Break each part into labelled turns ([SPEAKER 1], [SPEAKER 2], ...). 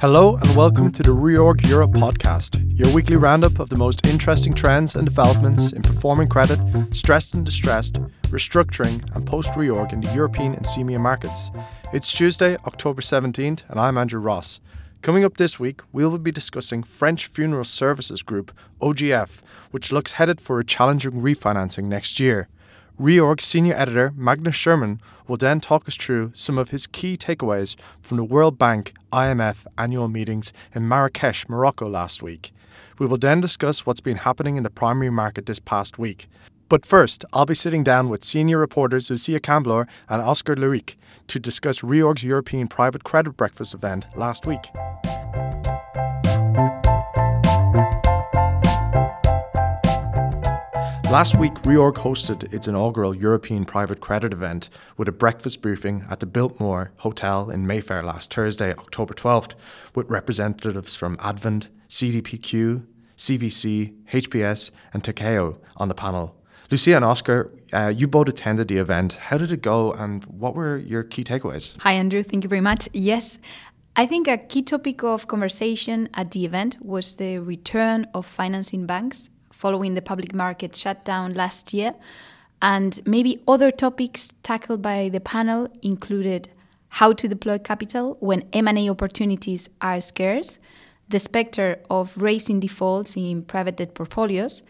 [SPEAKER 1] Hello and welcome to the Reorg Europe podcast, your weekly roundup of the most interesting trends and developments in performing credit, stressed and distressed, restructuring, and post reorg in the European and CEMEA markets. It's Tuesday, October 17th, and I'm Andrew Ross. Coming up this week, we will be discussing French Funeral Services Group, OGF, which looks headed for a challenging refinancing next year. Reorg senior editor Magnus Sherman will then talk us through some of his key takeaways from the World Bank IMF annual meetings in Marrakesh, Morocco last week. We will then discuss what's been happening in the primary market this past week. But first, I'll be sitting down with senior reporters Lucia Camblor and Oscar Leric to discuss Reorg's European Private Credit Breakfast event last week. Last week, Reorg hosted its inaugural European private credit event with a breakfast briefing at the Biltmore Hotel in Mayfair last Thursday, October 12th, with representatives from Advent, CDPQ, CVC, HPS, and Tikehau on the panel. Lucia and Oscar, uh, you both attended the event. How did it go, and what were your key takeaways?
[SPEAKER 2] Hi, Andrew. Thank you very much. Yes, I think a key topic of conversation at the event was the return of financing banks following the public market shutdown last year. And maybe other topics tackled by the panel included how to deploy capital when M&A opportunities are scarce, the specter of raising defaults in private debt portfolios,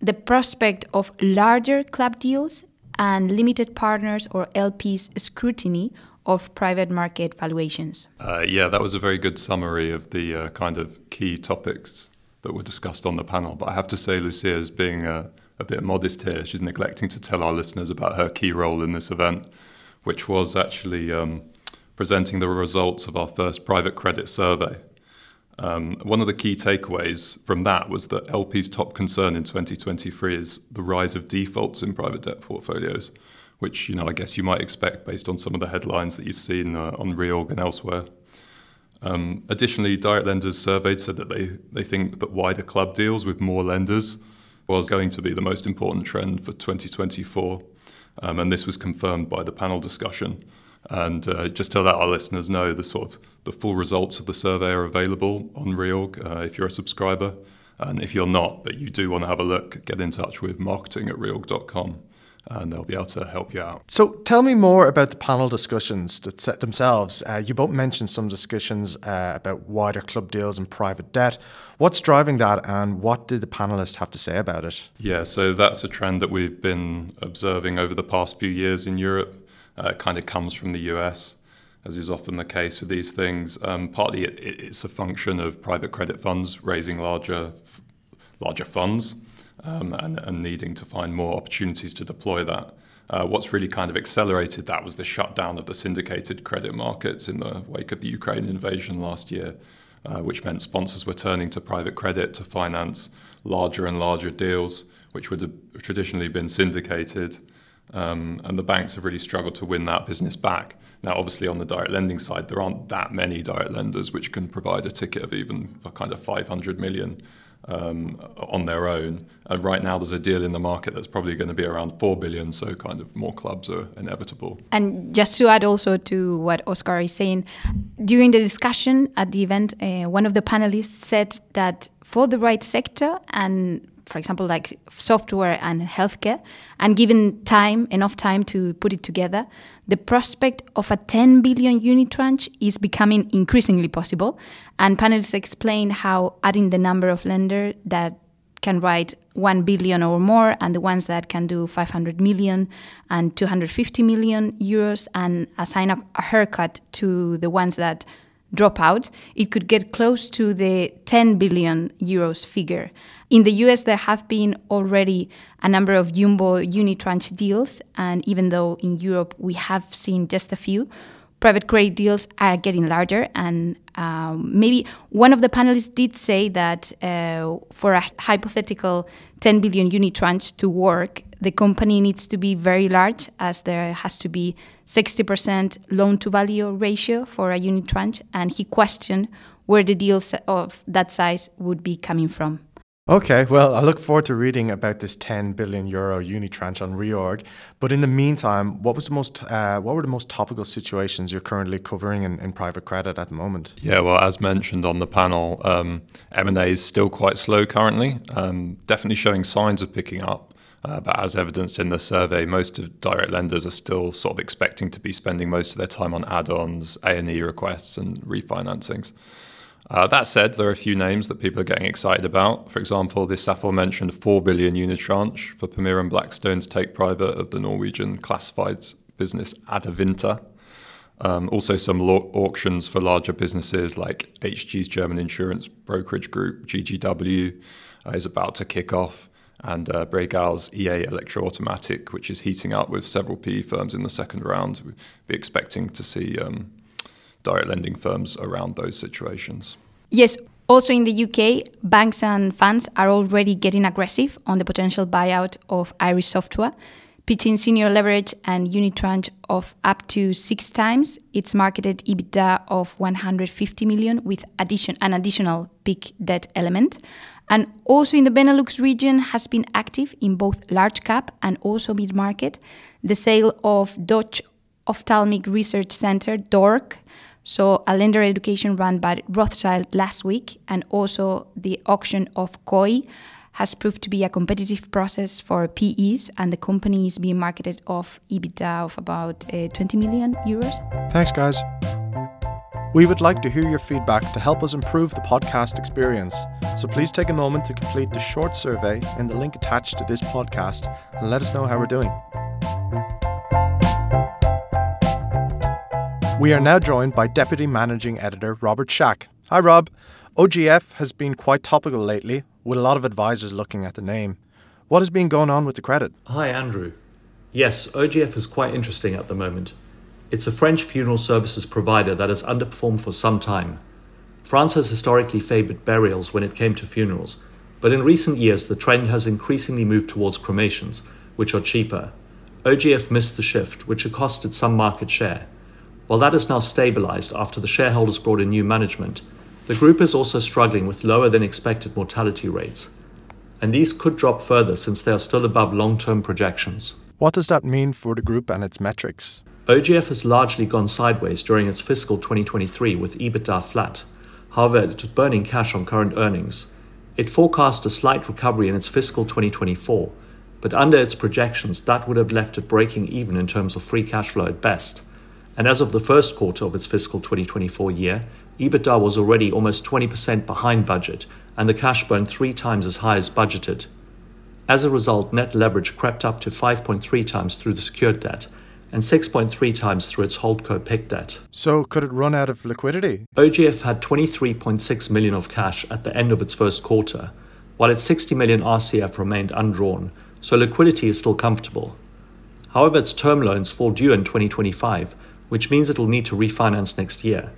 [SPEAKER 2] the prospect of larger club deals, and limited partners or LPs scrutiny of private market valuations.
[SPEAKER 3] Uh, yeah, that was a very good summary of the uh, kind of key topics that were discussed on the panel. But I have to say, Lucia is being a, a bit modest here. She's neglecting to tell our listeners about her key role in this event, which was actually um, presenting the results of our first private credit survey. Um, one of the key takeaways from that was that LP's top concern in 2023 is the rise of defaults in private debt portfolios, which you know I guess you might expect based on some of the headlines that you've seen uh, on Reorg and elsewhere. Um, additionally, direct lenders surveyed said that they, they think that wider club deals with more lenders was going to be the most important trend for 2024. Um, and this was confirmed by the panel discussion. And uh, just to let our listeners know, the sort of the full results of the survey are available on Reorg uh, if you're a subscriber. And if you're not, but you do want to have a look, get in touch with marketing at reorg.com and they'll be able to help you out.
[SPEAKER 1] So, tell me more about the panel discussions that set themselves. Uh, you both mentioned some discussions uh, about wider club deals and private debt. What's driving that, and what did the panelists have to say about it?
[SPEAKER 3] Yeah, so that's a trend that we've been observing over the past few years in Europe. Uh, it kind of comes from the US. As is often the case with these things, um, partly it, it's a function of private credit funds raising larger, larger funds, um, and, and, needing to find more opportunities to deploy that. Uh, what's really kind of accelerated that was the shutdown of the syndicated credit markets in the wake of the Ukraine invasion last year, uh, which meant sponsors were turning to private credit to finance larger and larger deals, which would have traditionally been syndicated. Um, and the banks have really struggled to win that business back. Now, obviously, on the direct lending side, there aren't that many direct lenders which can provide a ticket of even kind of 500 million um, on their own. And right now, there's a deal in the market that's probably going to be around four billion. So, kind of more clubs are inevitable.
[SPEAKER 2] And just to add also to what Oscar is saying, during the discussion at the event, uh, one of the panelists said that for the right sector and for example, like software and healthcare, and given time, enough time to put it together, the prospect of a 10 billion unitranche is becoming increasingly possible. And panelists explain how adding the number of lenders that can write 1 billion or more and the ones that can do 500 million and 250 million euros and assign a, a haircut to the ones that drop out, it could get close to the 10 billion euros figure. In the US, there have been already a number of jumbo unitranche deals, and even though in Europe we have seen just a few, private credit deals are getting larger. And um, maybe one of the panelists did say that uh, for a hypothetical 10 billion unitranche to work, the company needs to be very large, as there has to be 60% loan to value ratio for a unitranche And he questioned where the deals of that size would be coming from.
[SPEAKER 1] Okay, well, I look forward to reading about this 10 billion euro unitranche on reorg. But in the meantime, what was the most, uh, what were the most topical situations you're currently covering in, in private credit at the moment?
[SPEAKER 3] Yeah, well, as mentioned on the panel, um, M&A is still quite slow currently. Um, definitely showing signs of picking up. Uh, but as evidenced in the survey, most of direct lenders are still sort of expecting to be spending most of their time on add-ons, A&E requests, and refinancings. Uh, that said, there are a few names that people are getting excited about. For example, this aforementioned 4 billion unitranche for Permira and Blackstone's take private of the Norwegian classified business Adevinta. Um, also, some lo- auctions for larger businesses like HG's German insurance brokerage group, GGW, uh, is about to kick off. And uh, Bregal's EA Elektro-Automatik, which is heating up with several PE firms in the second round. We'd be expecting to see um, direct lending firms around those situations.
[SPEAKER 2] Yes, also in the UK, banks and funds are already getting aggressive on the potential buyout of Iris Software, pitching senior leverage and unit unitranche of up to six times its marketed EBITDA of 150 million with addition an additional big debt element. And also in the Benelux region has been active in both large cap and also mid market. The sale of Dutch Ophthalmic Research Center, DORC, so a lender education run by Rothschild last week, and also the auction of Koi has proved to be a competitive process for PEs, and the company is being marketed off EBITDA of about uh, 20 million euros.
[SPEAKER 1] Thanks, guys. We would like to hear your feedback to help us improve the podcast experience. So please take a moment to complete the short survey in the link attached to this podcast and let us know how we're doing. We are now joined by Deputy Managing Editor Robert Shack. Hi, Rob. OGF has been quite topical lately, with a lot of advisors looking at the name. What has been going on with the credit?
[SPEAKER 4] Hi, Andrew. Yes, OGF is quite interesting at the moment. It's a French funeral services provider that has underperformed for some time. France has historically favoured burials when it came to funerals, but in recent years the trend has increasingly moved towards cremations, which are cheaper. OGF missed the shift, which accosted some market share. While that is now stabilized after the shareholders brought in new management, the group is also struggling with lower than expected mortality rates. And these could drop further since they are still above long term projections.
[SPEAKER 1] What does that mean for the group and its metrics?
[SPEAKER 4] OGF has largely gone sideways during its fiscal 2023 with EBITDA flat. However, it is burning cash on current earnings. It forecast a slight recovery in its fiscal 2024, but under its projections, that would have left it breaking even in terms of free cash flow at best and as of the first quarter of its fiscal 2024 year, EBITDA was already almost 20% behind budget, and the cash burn three times as high as budgeted. As a result, net leverage crept up to 5.3 times through the secured debt and 6.3 times through its holdco PIK debt.
[SPEAKER 1] So, could it run out of liquidity?
[SPEAKER 4] OGF had 23.6 million of cash at the end of its first quarter, while its 60 million RCF remained undrawn, so liquidity is still comfortable. However, its term loans fall due in 2025 which means it will need to refinance next year.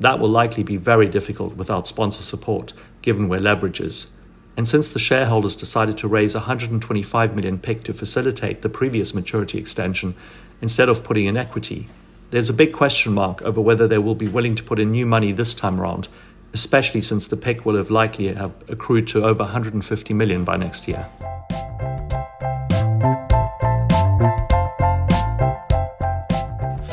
[SPEAKER 4] That will likely be very difficult without sponsor support, given where leverage is. And since the shareholders decided to raise 125 million PIK to facilitate the previous maturity extension instead of putting in equity, there's a big question mark over whether they will be willing to put in new money this time around, especially since the PIK will have likely have accrued to over 150 million by next year.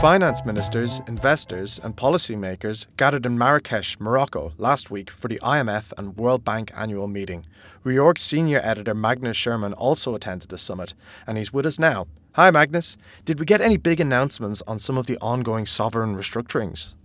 [SPEAKER 1] Finance ministers, investors, and policymakers gathered in Marrakesh, Morocco, last week for the IMF and World Bank annual meeting. Reorg senior editor Magnus Sherman also attended the summit, and he's with us now. Hi, Magnus. Did we get any big announcements on some of the ongoing sovereign restructurings?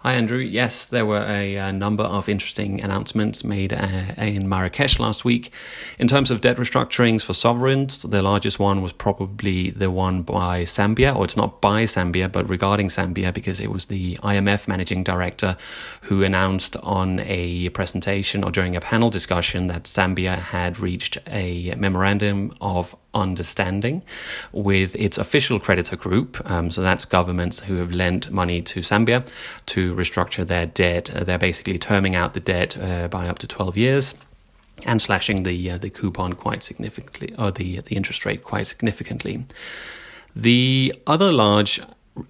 [SPEAKER 5] Hi, Andrew. Yes, there were a, a number of interesting announcements made uh, in Marrakesh last week. In terms of debt restructurings for sovereigns, the largest one was probably the one by Zambia, or it's not by Zambia, but regarding Zambia, because it was the IMF managing director who announced on a presentation or during a panel discussion that Zambia had reached a memorandum of understanding with its official creditor group. Um, so that's governments who have lent money to Zambia to restructure their debt. Uh, they're basically terming out the debt uh, by up to 12 years and slashing the uh, the coupon quite significantly or the the interest rate quite significantly. The other large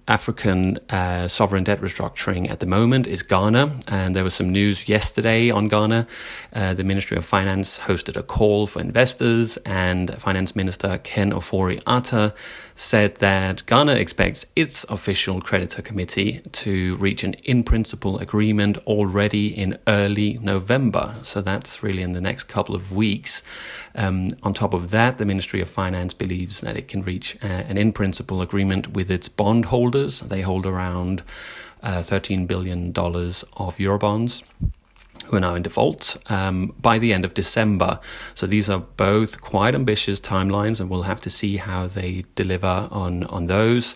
[SPEAKER 5] African uh, sovereign debt restructuring at the moment is Ghana. And there was some news yesterday on Ghana. Uh, the Ministry of Finance hosted a call for investors, and Finance Minister Ken Ofori Atta said that Ghana expects its official creditor committee to reach an in principle agreement already in early November. So that's really in the next couple of weeks. Um, on top of that, the Ministry of Finance believes that it can reach uh, an in principle agreement with its bondholders. They hold around uh, $13 billion of Eurobonds who are now in default um, by the end of December. So these are both quite ambitious timelines, and we'll have to see how they deliver on on those.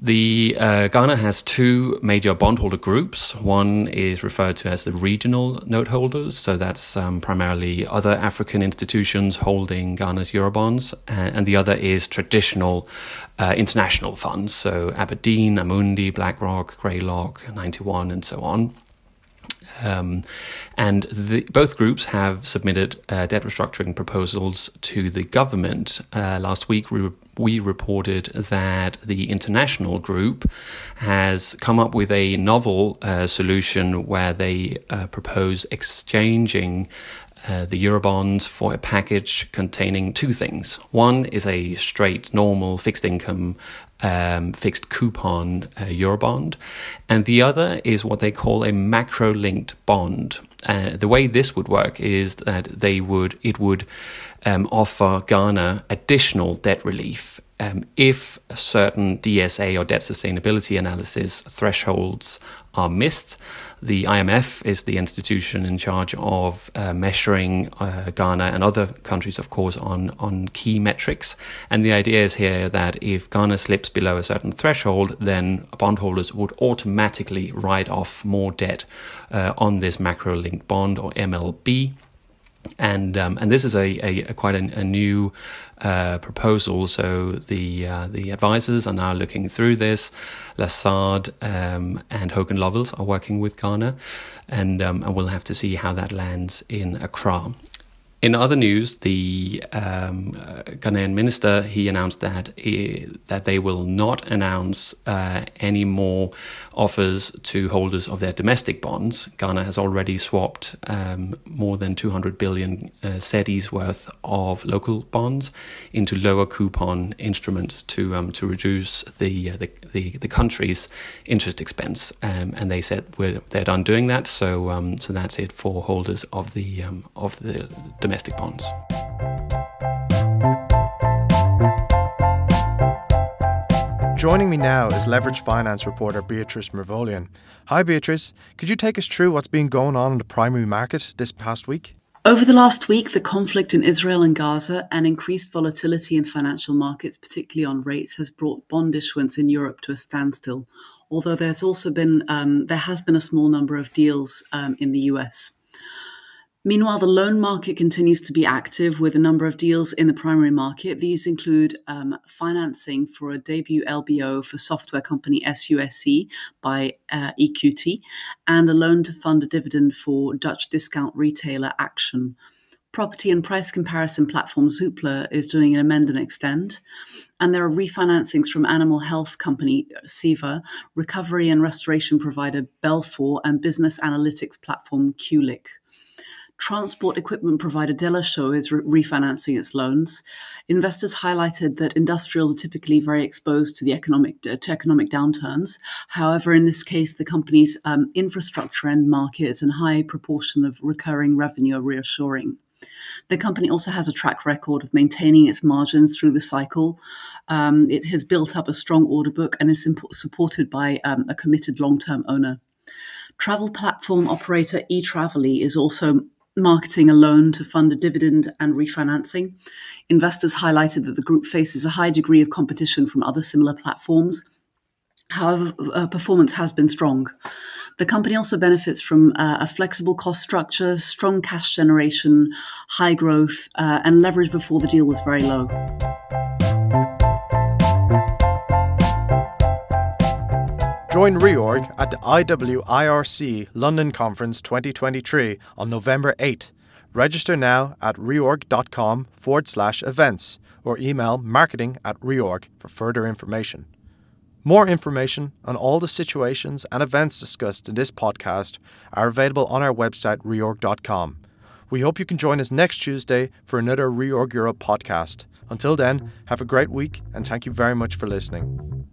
[SPEAKER 5] The uh, Ghana has two major bondholder groups. One is referred to as the regional note holders, so that's um, primarily other African institutions holding Ghana's eurobonds, and the other is traditional uh, international funds, so Aberdeen, Amundi, BlackRock, Greylock, Ninety One, and so on. Um, and the, both groups have submitted uh, debt restructuring proposals to the government. Uh, last week, we, we reported that the international group has come up with a novel uh, solution where they uh, propose exchanging uh, the Eurobonds for a package containing two things. One is a straight, normal fixed income um, fixed coupon uh, Eurobond, and the other is what they call a macro linked bond. Uh, the way this would work is that they would it would um, offer Ghana additional debt relief um, if certain DSA or debt sustainability analysis thresholds are missed. The IMF is the institution in charge of uh, measuring uh, Ghana and other countries, of course, on, on key metrics. And the idea is here that if Ghana slips below a certain threshold, then bondholders would automatically write off more debt uh, on this macro linked bond or MLB and um, and this is a, a, a quite a, a new uh, proposal. So the uh, the advisors are now looking through this. Lazard um, and Hogan Lovells are working with Ghana, and um, and we'll have to see how that lands in Accra. In other news, the um, uh, Ghanaian minister he announced that he, that they will not announce uh, any more offers to holders of their domestic bonds. Ghana has already swapped um, more than 200 billion uh, cedis worth of local bonds into lower coupon instruments to um, to reduce the, uh, the, the the country's interest expense. Um, and they said they're done doing that, so um, so that's it for holders of the um, of the domestic bonds.
[SPEAKER 1] Joining me now is leverage finance reporter Beatrice Mervolian. Hi, Beatrice. Could you take us through what's been going on in the primary market this past week?
[SPEAKER 6] Over the last week, the conflict in Israel and Gaza and increased volatility in financial markets, particularly on rates, has brought bond issuance in Europe to a standstill. Although there's also been um, there has been a small number of deals um, in the US. Meanwhile, the loan market continues to be active with a number of deals in the primary market. These include um, financing for a debut LBO for software company SUSE by uh, EQT and a loan to fund a dividend for Dutch discount retailer Action. Property and price comparison platform Zoopla is doing an amend and extend. And there are refinancings from animal health company Ceva, recovery and restoration provider Belfor, and business analytics platform Qlik. Transport equipment provider Delachaux is re- refinancing its loans. Investors highlighted that industrials are typically very exposed to the economic to economic downturns. However, in this case, the company's um, infrastructure end markets and high proportion of recurring revenue are reassuring. The company also has a track record of maintaining its margins through the cycle. Um, it has built up a strong order book and is supported by um, a committed long term owner. Travel platform operator eTraveli is also marketing a loan to fund a dividend and refinancing. Investors highlighted that the group faces a high degree of competition from other similar platforms. However, uh, performance has been strong. The company also benefits from uh, a flexible cost structure, strong cash generation, high growth, uh, and leverage before the deal was very low.
[SPEAKER 1] Join Reorg at the IWIRC London Conference 2023 on November 8. Register now at reorg.com forward slash events or email marketing at reorg for further information. More information on all the situations and events discussed in this podcast are available on our website, reorg.com. We hope you can join us next Tuesday for another Reorg Europe podcast. Until then, have a great week and thank you very much for listening.